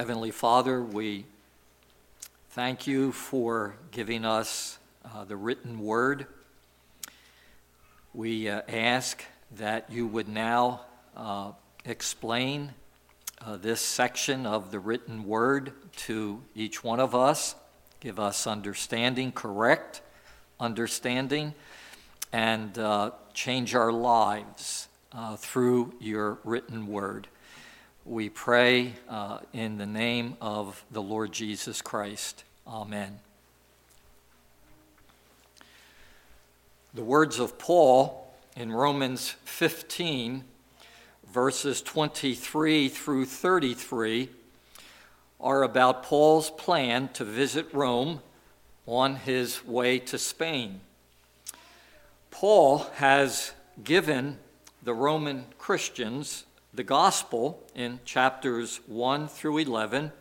Heavenly Father, we thank you for giving us uh, the written word. We uh, ask that you would now uh, explain uh, this section of the written word to each one of us. Give us understanding, correct understanding, and uh, change our lives uh, through your written word. We pray uh, in the name of the Lord Jesus Christ. Amen. The words of Paul in Romans 15, verses 23 through 33, are about Paul's plan to visit Rome on his way to Spain. Paul has given the Roman Christians the gospel in chapters 1 through 11,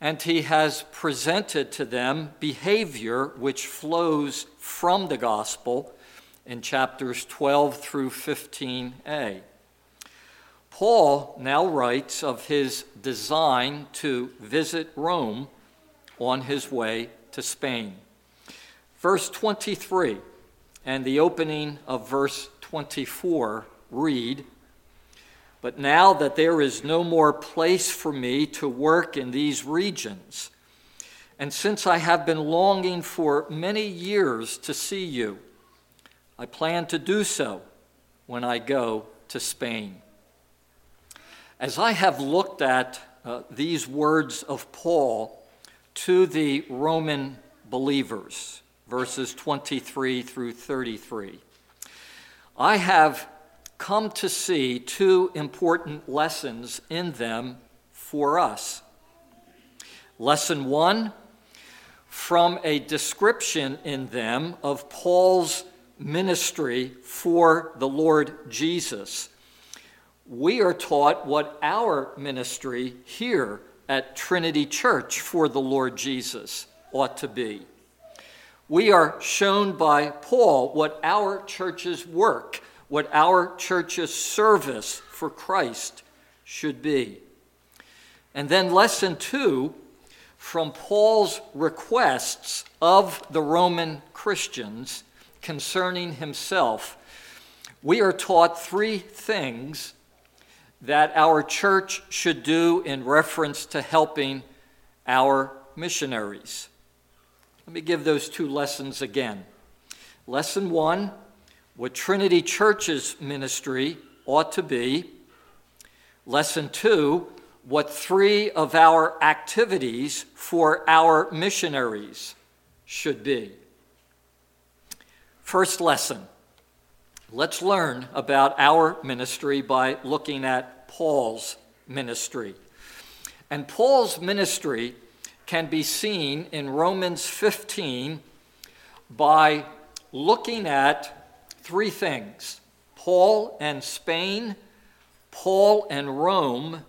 and he has presented to them behavior which flows from the gospel in chapters 12 through 15a. Paul now writes of his design to visit Rome on his way to Spain. Verse 23 and the opening of verse 24 read But now that there is no more place for me to work in these regions, and since I have been longing for many years to see you, I plan to do so when I go to Spain. As I have looked at uh, these words of Paul to the Roman believers, verses 23 through 33, I have come to see two important lessons in them for us. Lesson one, from a description in them of Paul's ministry for the Lord Jesus. We are taught what our ministry here at Trinity Church for the Lord Jesus ought to be. We are shown by Paul what our church's work, what our church's service for Christ should be. And then, lesson two from Paul's requests of the Roman Christians concerning himself, we are taught three things that our church should do in reference to helping our missionaries. Let me give those two lessons again. Lesson one what Trinity Church's ministry ought to be. Lesson two what three of our activities for our missionaries should be. First lesson let's learn about our ministry by looking at Paul's ministry. And Paul's ministry can be seen in Romans 15 by looking at three things Paul and Spain, Paul and Rome,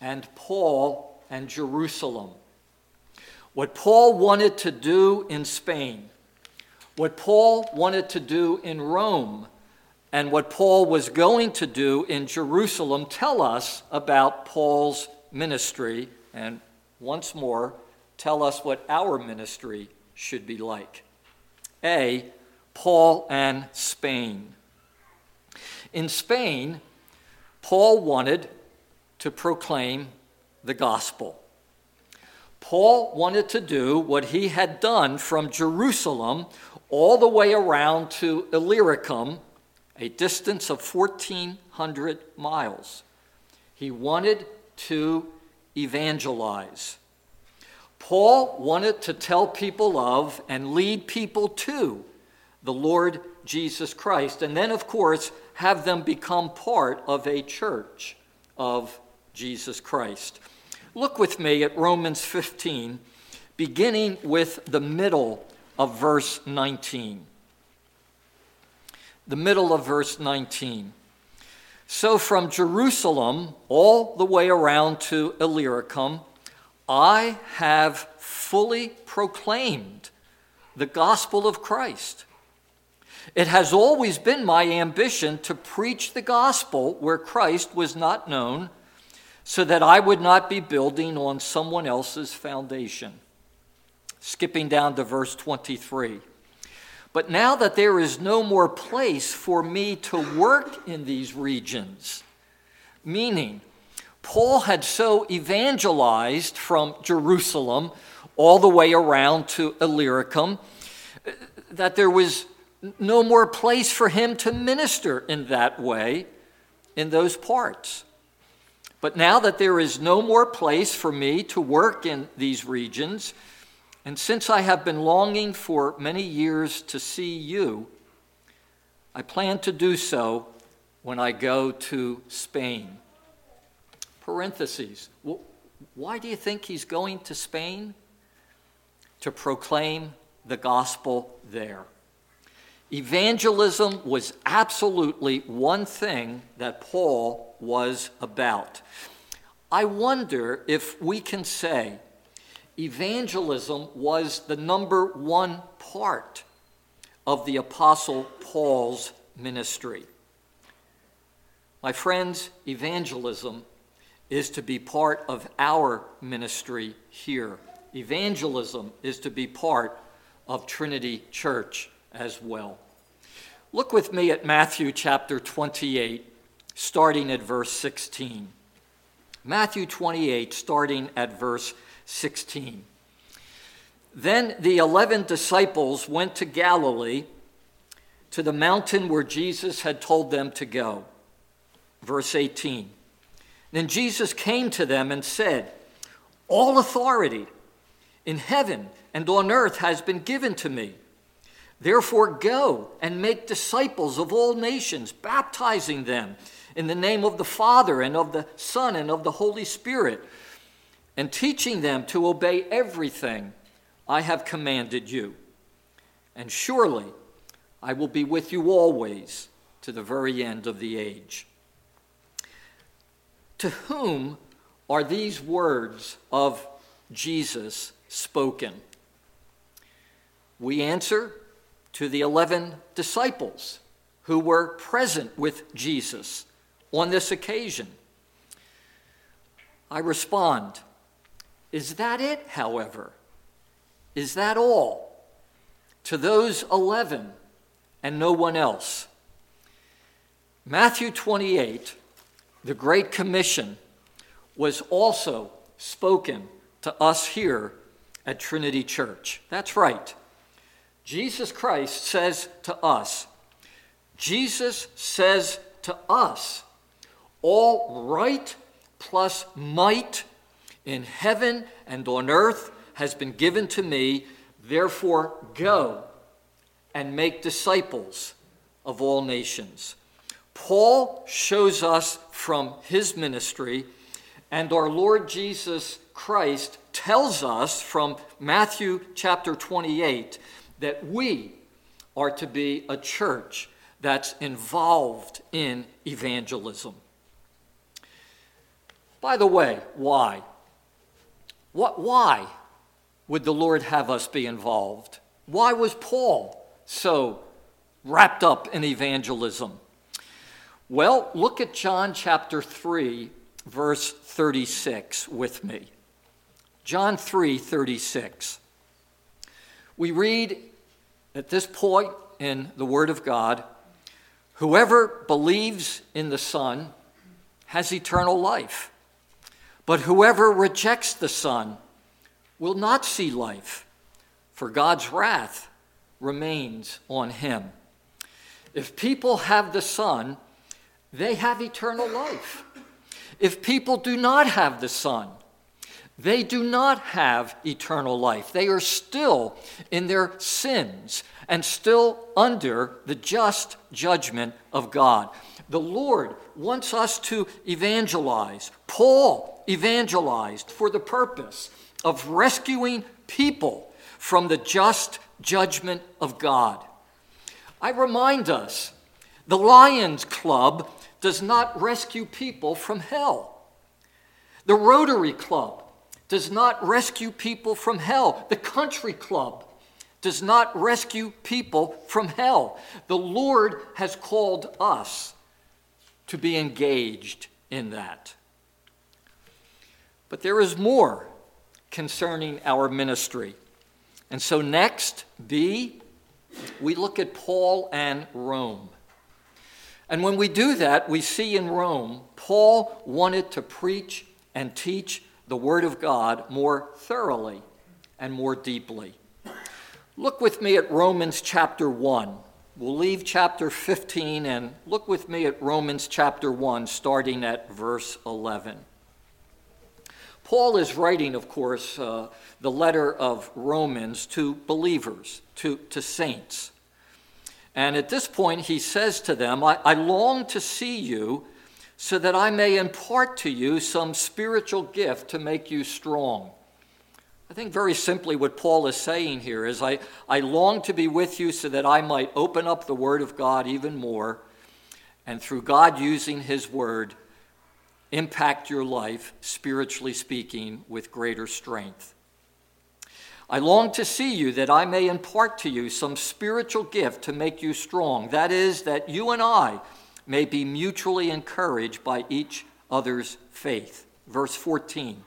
and Paul and Jerusalem. What Paul wanted to do in Spain, what Paul wanted to do in Rome, and what Paul was going to do in Jerusalem tell us about Paul's ministry, and once more, tell us what our ministry should be like. A, Paul and Spain. In Spain, Paul wanted to proclaim the gospel. Paul wanted to do what he had done from Jerusalem all the way around to Illyricum, a distance of 1,400 miles. He wanted to evangelize. Paul wanted to tell people of and lead people to the Lord Jesus Christ, and then, of course, have them become part of a church of Jesus Christ. Look with me at Romans 15, beginning with the middle of verse 19. The middle of verse 19. So from Jerusalem all the way around to Illyricum, I have fully proclaimed the gospel of Christ. It has always been my ambition to preach the gospel where Christ was not known so that I would not be building on someone else's foundation. Skipping down to verse 23. But now that there is no more place for me to work in these regions, meaning Paul had so evangelized from Jerusalem all the way around to Illyricum uh, that there was no more place for him to minister in that way in those parts. But now that there is no more place for me to work in these regions, and since I have been longing for many years to see you, I plan to do so when I go to Spain. Parentheses. Why do you think he's going to Spain? To proclaim the gospel there. Evangelism was absolutely one thing that Paul was about. I wonder if we can say evangelism was the number one part of the Apostle Paul's ministry. My friends, evangelism is to be part of our ministry here. Evangelism is to be part of Trinity Church as well. Look with me at Matthew chapter 28, starting at verse 16. Matthew 28, starting at verse 16. Then the eleven disciples went to Galilee, to the mountain where Jesus had told them to go. Verse 18. Then Jesus came to them and said, All authority in heaven and on earth has been given to me. Therefore, go and make disciples of all nations, baptizing them in the name of the Father and of the Son and of the Holy Spirit, and teaching them to obey everything I have commanded you. And surely I will be with you always to the very end of the age. To whom are these words of Jesus spoken? We answer to the 11 disciples who were present with Jesus on this occasion. I respond, Is that it, however? Is that all? To those 11 and no one else. Matthew 28, the Great Commission, was also spoken to us here at Trinity Church. That's right. Jesus Christ says to us, Jesus says to us, all right plus might in heaven and on earth has been given to me. Therefore, go and make disciples of all nations. Paul shows us from his ministry, and our Lord Jesus Christ tells us from Matthew chapter 28 that we are to be a church that's involved in evangelism. By the way, why? What, why would the Lord have us be involved? Why was Paul so wrapped up in evangelism? Well, look at John chapter 3, verse 36 with me. John 3, 36. We read at this point in the Word of God, whoever believes in the Son has eternal life. But whoever rejects the Son will not see life, for God's wrath remains on him. If people have the Son, they have eternal life. If people do not have the Son, they do not have eternal life. They are still in their sins and still under the just judgment of God. The Lord wants us to evangelize. Paul evangelized for the purpose of rescuing people from the just judgment of God. I remind us the Lions Club does not rescue people from hell. The Rotary Club does not rescue people from hell. The country club does not rescue people from hell. The Lord has called us to be engaged in that. But there is more concerning our ministry. And so, next, B, we look at Paul and Rome. And when we do that, we see in Rome, Paul wanted to preach and teach the Word of God more thoroughly and more deeply. Look with me at Romans chapter 1. We'll leave chapter 15 and look with me at Romans chapter 1, starting at verse 11. Paul is writing, of course, uh, the letter of Romans to believers, to, to saints. And at this point, he says to them, I, I long to see you so that I may impart to you some spiritual gift to make you strong. I think very simply what Paul is saying here is I, I long to be with you so that I might open up the Word of God even more, and through God using His Word, impact your life, spiritually speaking, with greater strength. I long to see you that I may impart to you some spiritual gift to make you strong. That is, that you and I may be mutually encouraged by each other's faith. Verse 14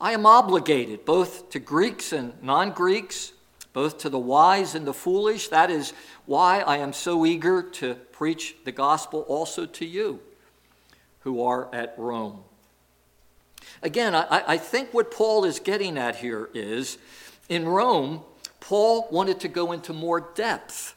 I am obligated both to Greeks and non Greeks, both to the wise and the foolish. That is why I am so eager to preach the gospel also to you who are at Rome. Again, I, I think what Paul is getting at here is in Rome, Paul wanted to go into more depth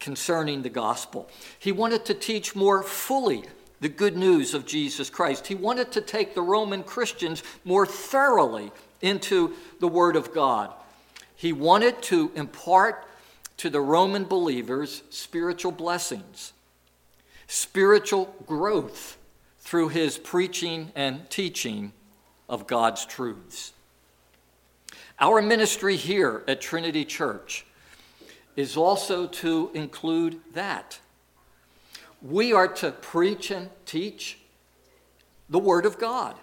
concerning the gospel. He wanted to teach more fully the good news of Jesus Christ. He wanted to take the Roman Christians more thoroughly into the Word of God. He wanted to impart to the Roman believers spiritual blessings, spiritual growth through his preaching and teaching of God's truths. Our ministry here at Trinity Church is also to include that. We are to preach and teach the Word of God.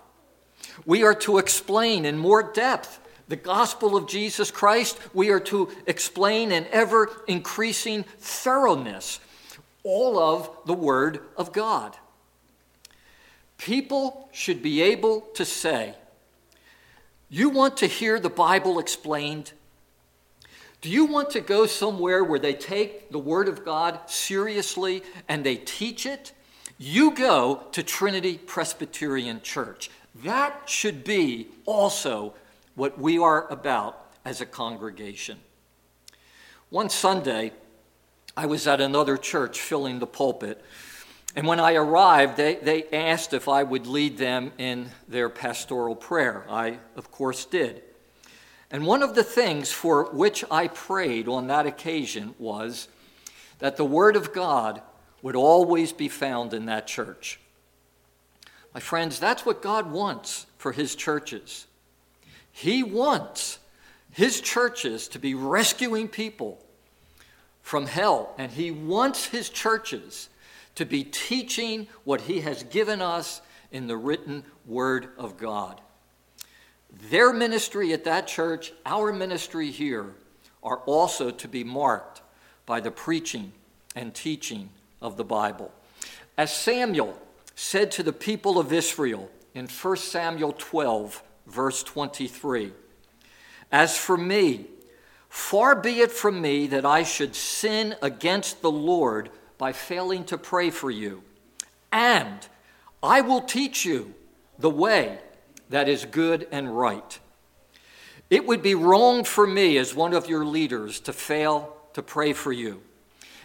We are to explain in more depth the gospel of Jesus Christ. We are to explain in ever increasing thoroughness all of the Word of God. People should be able to say, You want to hear the Bible explained? Do you want to go somewhere where they take the Word of God seriously and they teach it? You go to Trinity Presbyterian Church. That should be also what we are about as a congregation. One Sunday, I was at another church filling the pulpit, and when I arrived, they, they asked if I would lead them in their pastoral prayer. I, of course, did. And one of the things for which I prayed on that occasion was that the Word of God would always be found in that church. My friends, that's what God wants for His churches. He wants His churches to be rescuing people from hell, and He wants His churches to be teaching what He has given us in the written Word of God. Their ministry at that church, our ministry here, are also to be marked by the preaching and teaching of the Bible. As Samuel said to the people of Israel in 1 Samuel 12, verse 23 As for me, far be it from me that I should sin against the Lord by failing to pray for you, and I will teach you the way that is good and right. It would be wrong for me as one of your leaders to fail to pray for you.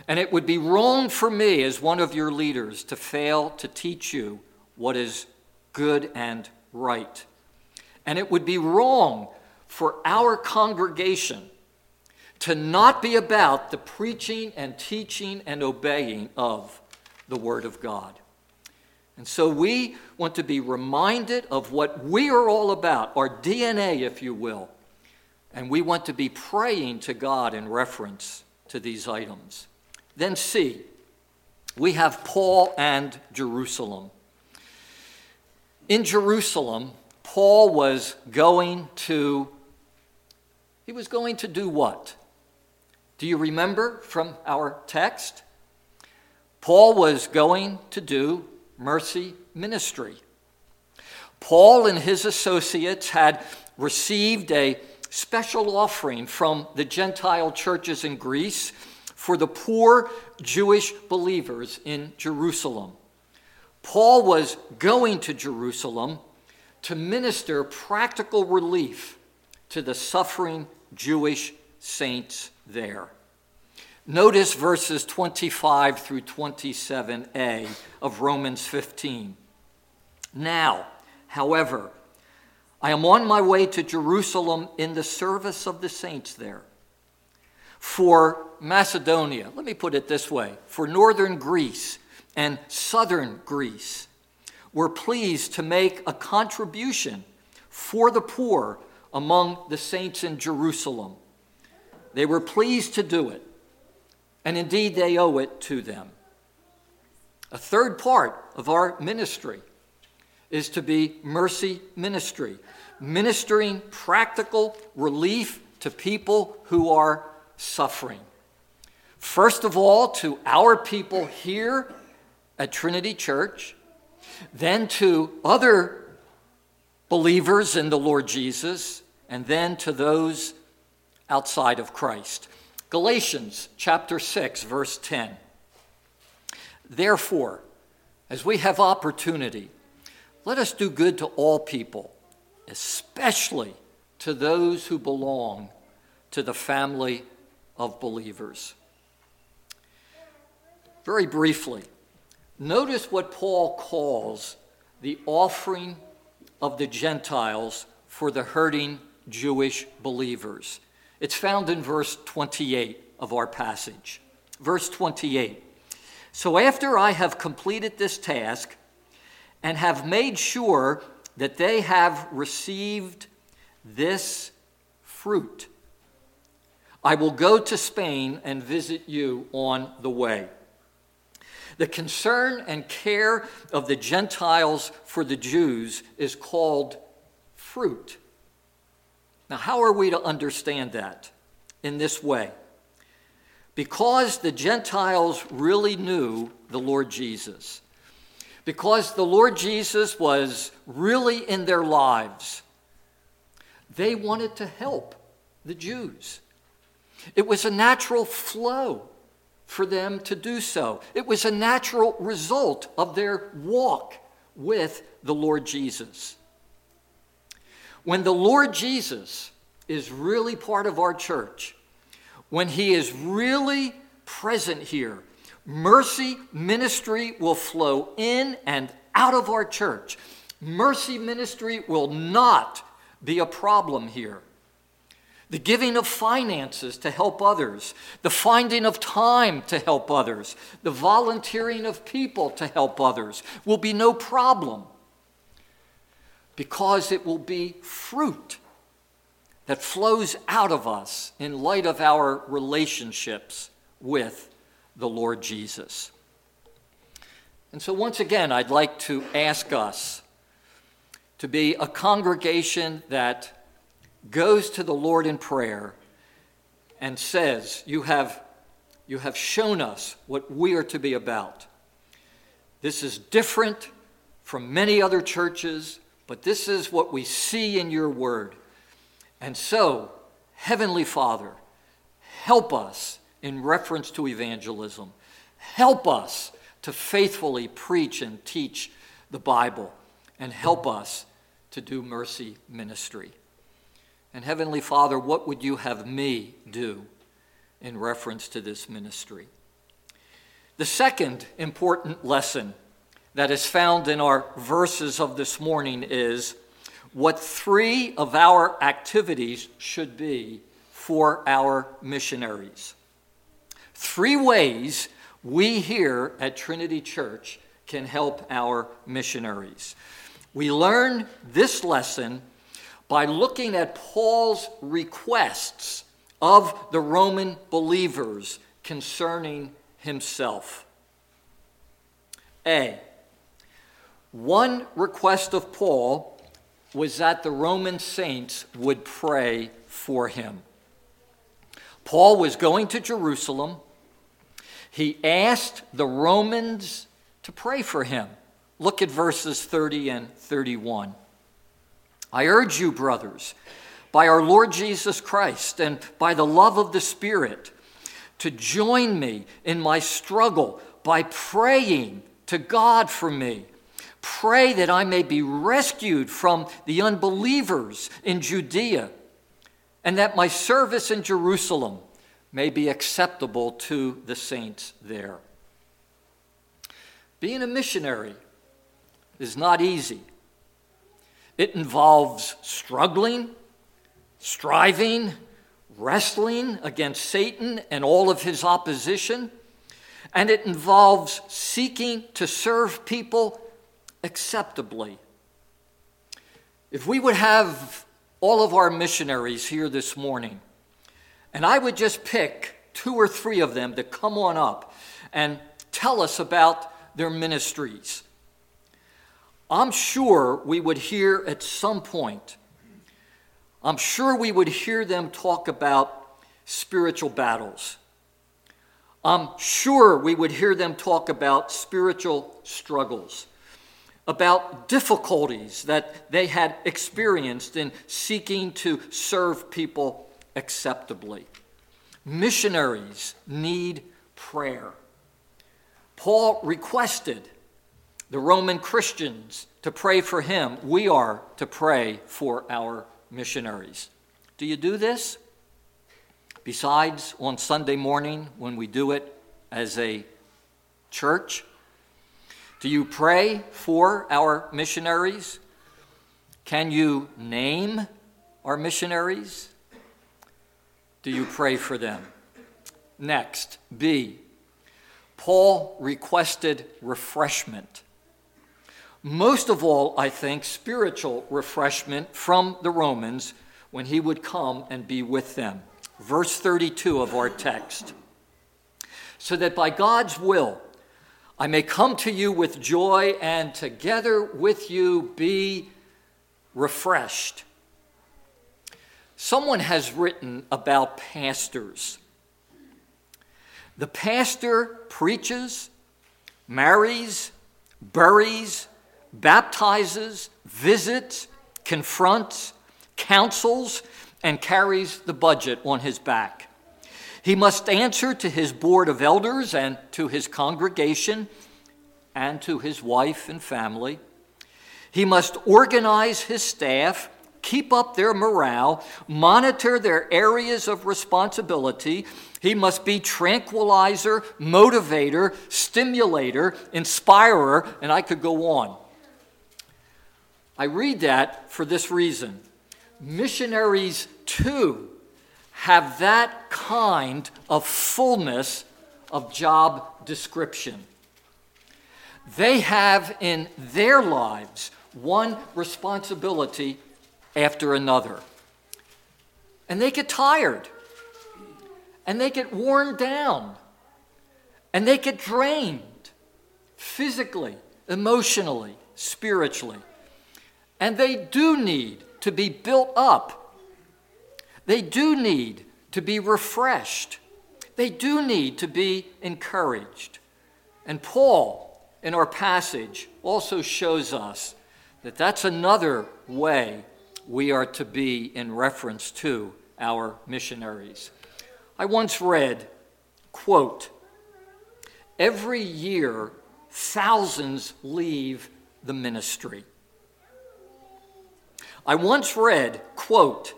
And it would be wrong for me as one of your leaders to fail to teach you what is good and right. And it would be wrong for our congregation to not be about the preaching and teaching and obeying of the Word of God. And so we want to be reminded of what we are all about, our DNA, if you will. And we want to be praying to God in reference to these items. Then, C, we have Paul and Jerusalem. In Jerusalem, Paul was going to, he was going to do what? Do you remember from our text? Paul was going to do mercy ministry. Paul and his associates had received a special offering from the Gentile churches in Greece for the poor Jewish believers in Jerusalem. Paul was going to Jerusalem to minister practical relief to the suffering Jewish saints there. Notice verses 25 through 27a of Romans 15. Now, however, I am on my way to Jerusalem in the service of the saints there. For Macedonia, let me put it this way for northern Greece and southern Greece, were pleased to make a contribution for the poor among the saints in Jerusalem. They were pleased to do it, and indeed they owe it to them. A third part of our ministry is to be mercy ministry, ministering practical relief to people who are suffering. First of all, to our people here at Trinity Church, then to other believers in the Lord Jesus, and then to those outside of Christ. Galatians chapter 6, verse 10. Therefore, as we have opportunity, let us do good to all people, especially to those who belong to the family of believers. Very briefly, notice what Paul calls the offering of the Gentiles for the hurting Jewish believers. It's found in verse 28 of our passage. Verse 28. So after I have completed this task, and have made sure that they have received this fruit. I will go to Spain and visit you on the way. The concern and care of the Gentiles for the Jews is called fruit. Now, how are we to understand that in this way? Because the Gentiles really knew the Lord Jesus because the Lord Jesus was really in their lives. They wanted to help the Jews. It was a natural flow for them to do so, it was a natural result of their walk with the Lord Jesus. When the Lord Jesus is really part of our church, when he is really present here, Mercy ministry will flow in and out of our church. Mercy ministry will not be a problem here. The giving of finances to help others, the finding of time to help others, the volunteering of people to help others will be no problem because it will be fruit that flows out of us in light of our relationships with the Lord Jesus. And so, once again, I'd like to ask us to be a congregation that goes to the Lord in prayer and says, You have, you have shown us what we are to be about. This is different from many other churches, but this is what we see in your word. And so, Heavenly Father, help us in reference to evangelism. Help us to faithfully preach and teach the Bible, and help us to do mercy ministry. And Heavenly Father, what would you have me do in reference to this ministry? The second important lesson that is found in our verses of this morning is what three of our activities should be for our missionaries. Three ways we here at Trinity Church can help our missionaries. We learn this lesson by looking at Paul's requests of the Roman believers concerning himself. A. One request of Paul was that the Roman saints would pray for him. Paul was going to Jerusalem he asked the Romans to pray for him. Look at verses 30 and 31. I urge you, brothers, by our Lord Jesus Christ and by the love of the Spirit, to join me in my struggle by praying to God for me. Pray that I may be rescued from the unbelievers in Judea, and that my service in Jerusalem may be acceptable to the saints there. Being a missionary is not easy. It involves struggling, striving, wrestling against Satan and all of his opposition, and it involves seeking to serve people acceptably. If we would have all of our missionaries here this morning, and I would just pick two or three of them to come on up and tell us about their ministries. I'm sure we would hear at some point, I'm sure we would hear them talk about spiritual battles. I'm sure we would hear them talk about spiritual struggles, about difficulties that they had experienced in seeking to serve people acceptably. Missionaries need prayer. Paul requested the Roman Christians to pray for him. We are to pray for our missionaries. Do you do this? Besides, on Sunday morning when we do it as a church, do you pray for our missionaries? Can you name our missionaries? Do you pray for them? Next, B. Paul requested refreshment most of all, I think, spiritual refreshment from the Romans when he would come and be with them. Verse 32 of our text. So that by God's will I may come to you with joy and together with you be refreshed. Someone has written about pastors. The pastor preaches, marries, buries, baptizes, visits, confronts, counsels, and carries the budget on his back. He must answer to his board of elders and to his congregation and to his wife and family. He must organize his staff, keep up their morale, monitor their areas of responsibility. He must be tranquilizer, motivator, stimulator, inspirer, and I could go on. I read that for this reason. Missionaries, too, have that kind of fullness of job description. They have in their lives one responsibility after another. And they get tired. And they get worn down. And they get drained physically, emotionally, spiritually. And they do need to be built up. They do need to be refreshed. They do need to be encouraged. And Paul, in our passage, also shows us that that's another way we are to be in reference to our missionaries. I once read, quote, every year thousands leave the ministry. I once read, quote,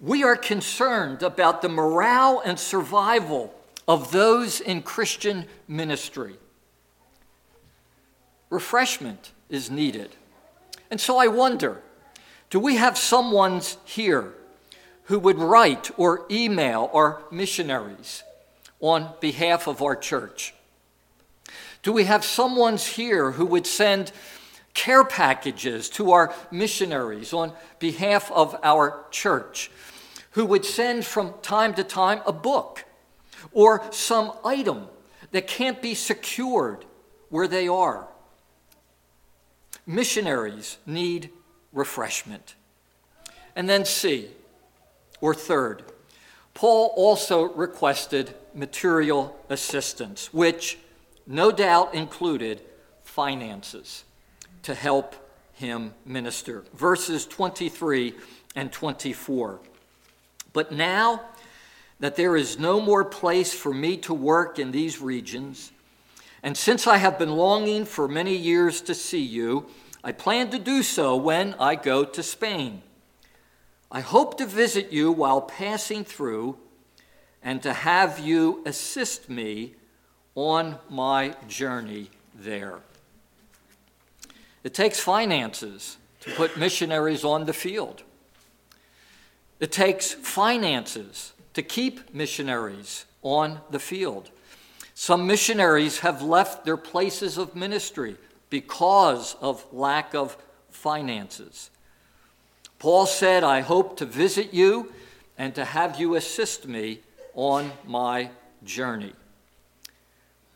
we are concerned about the morale and survival of those in Christian ministry. Refreshment is needed. And so I wonder do we have someone here who would write or email our missionaries on behalf of our church? Do we have someone here who would send care packages to our missionaries on behalf of our church, who would send from time to time a book or some item that can't be secured where they are. Missionaries need refreshment. And then, C, or third, Paul also requested material assistance, which no doubt included finances to help him minister. Verses 23 and 24. But now that there is no more place for me to work in these regions, and since I have been longing for many years to see you, I plan to do so when I go to Spain. I hope to visit you while passing through and to have you assist me on my journey there. It takes finances to put missionaries on the field. It takes finances to keep missionaries on the field. Some missionaries have left their places of ministry because of lack of finances. Paul said, I hope to visit you and to have you assist me on my journey.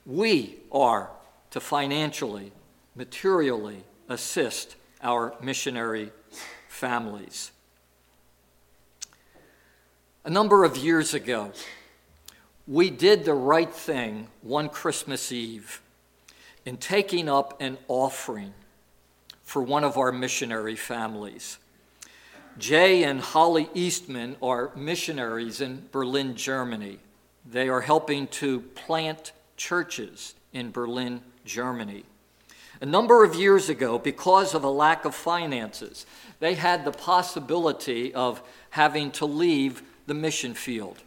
We are to financially, materially assist our missionary families. A number of years ago, we did the right thing one Christmas Eve in taking up an offering for one of our missionary families. Jay and Holly Eastman are missionaries in Berlin, Germany. They are helping to plant churches in Berlin, Germany. A number of years ago, because of a lack of finances, they had the possibility of having to leave the mission field.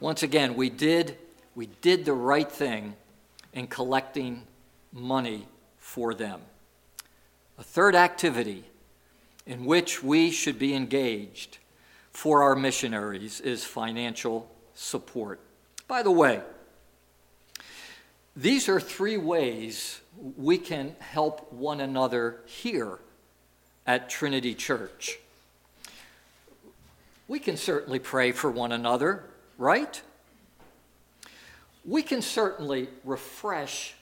Once again, we did, we did the right thing in collecting money for them. A third activity in which we should be engaged for our missionaries is financial support. By the way, these are three ways we can help one another here at Trinity Church. We can certainly pray for one another, right? We can certainly refresh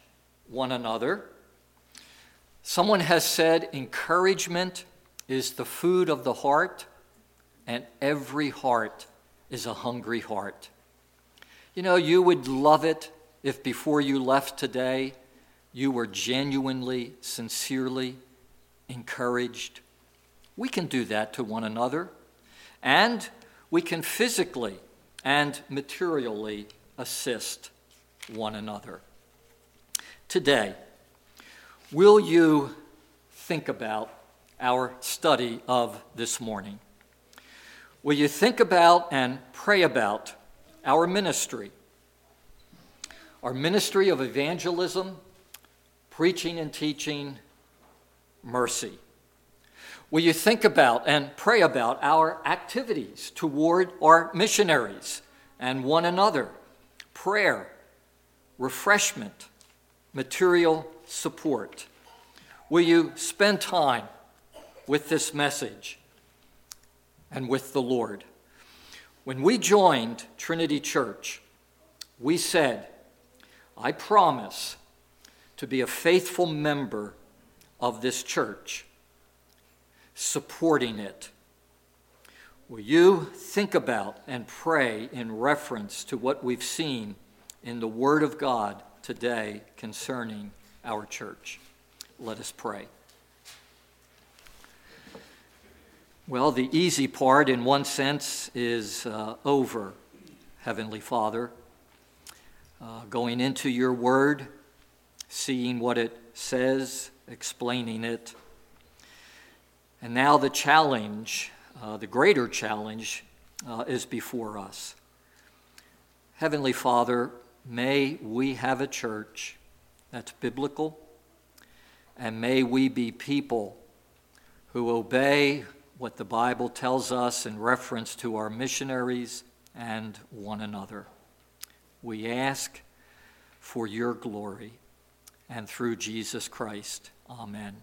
one another. Someone has said encouragement is the food of the heart, and every heart is a hungry heart. You know, you would love it if before you left today, you were genuinely, sincerely encouraged. We can do that to one another. And we can physically and materially assist one another. Today, will you think about our study of this morning? Will you think about and pray about our ministry? Our ministry of evangelism, preaching and teaching, mercy. Will you think about and pray about our activities toward our missionaries and one another? Prayer, refreshment, material support. Will you spend time with this message and with the Lord? When we joined Trinity Church, we said, I promise to be a faithful member of this church supporting it. Will you think about and pray in reference to what we've seen in the Word of God today concerning our church? Let us pray. Well, the easy part, in one sense, is uh, over, Heavenly Father. Uh, going into your Word, seeing what it says, explaining it and now the challenge, uh, the greater challenge, uh, is before us. Heavenly Father, may we have a church that's biblical, and may we be people who obey what the Bible tells us in reference to our missionaries and one another. We ask for your glory and through Jesus Christ. Amen.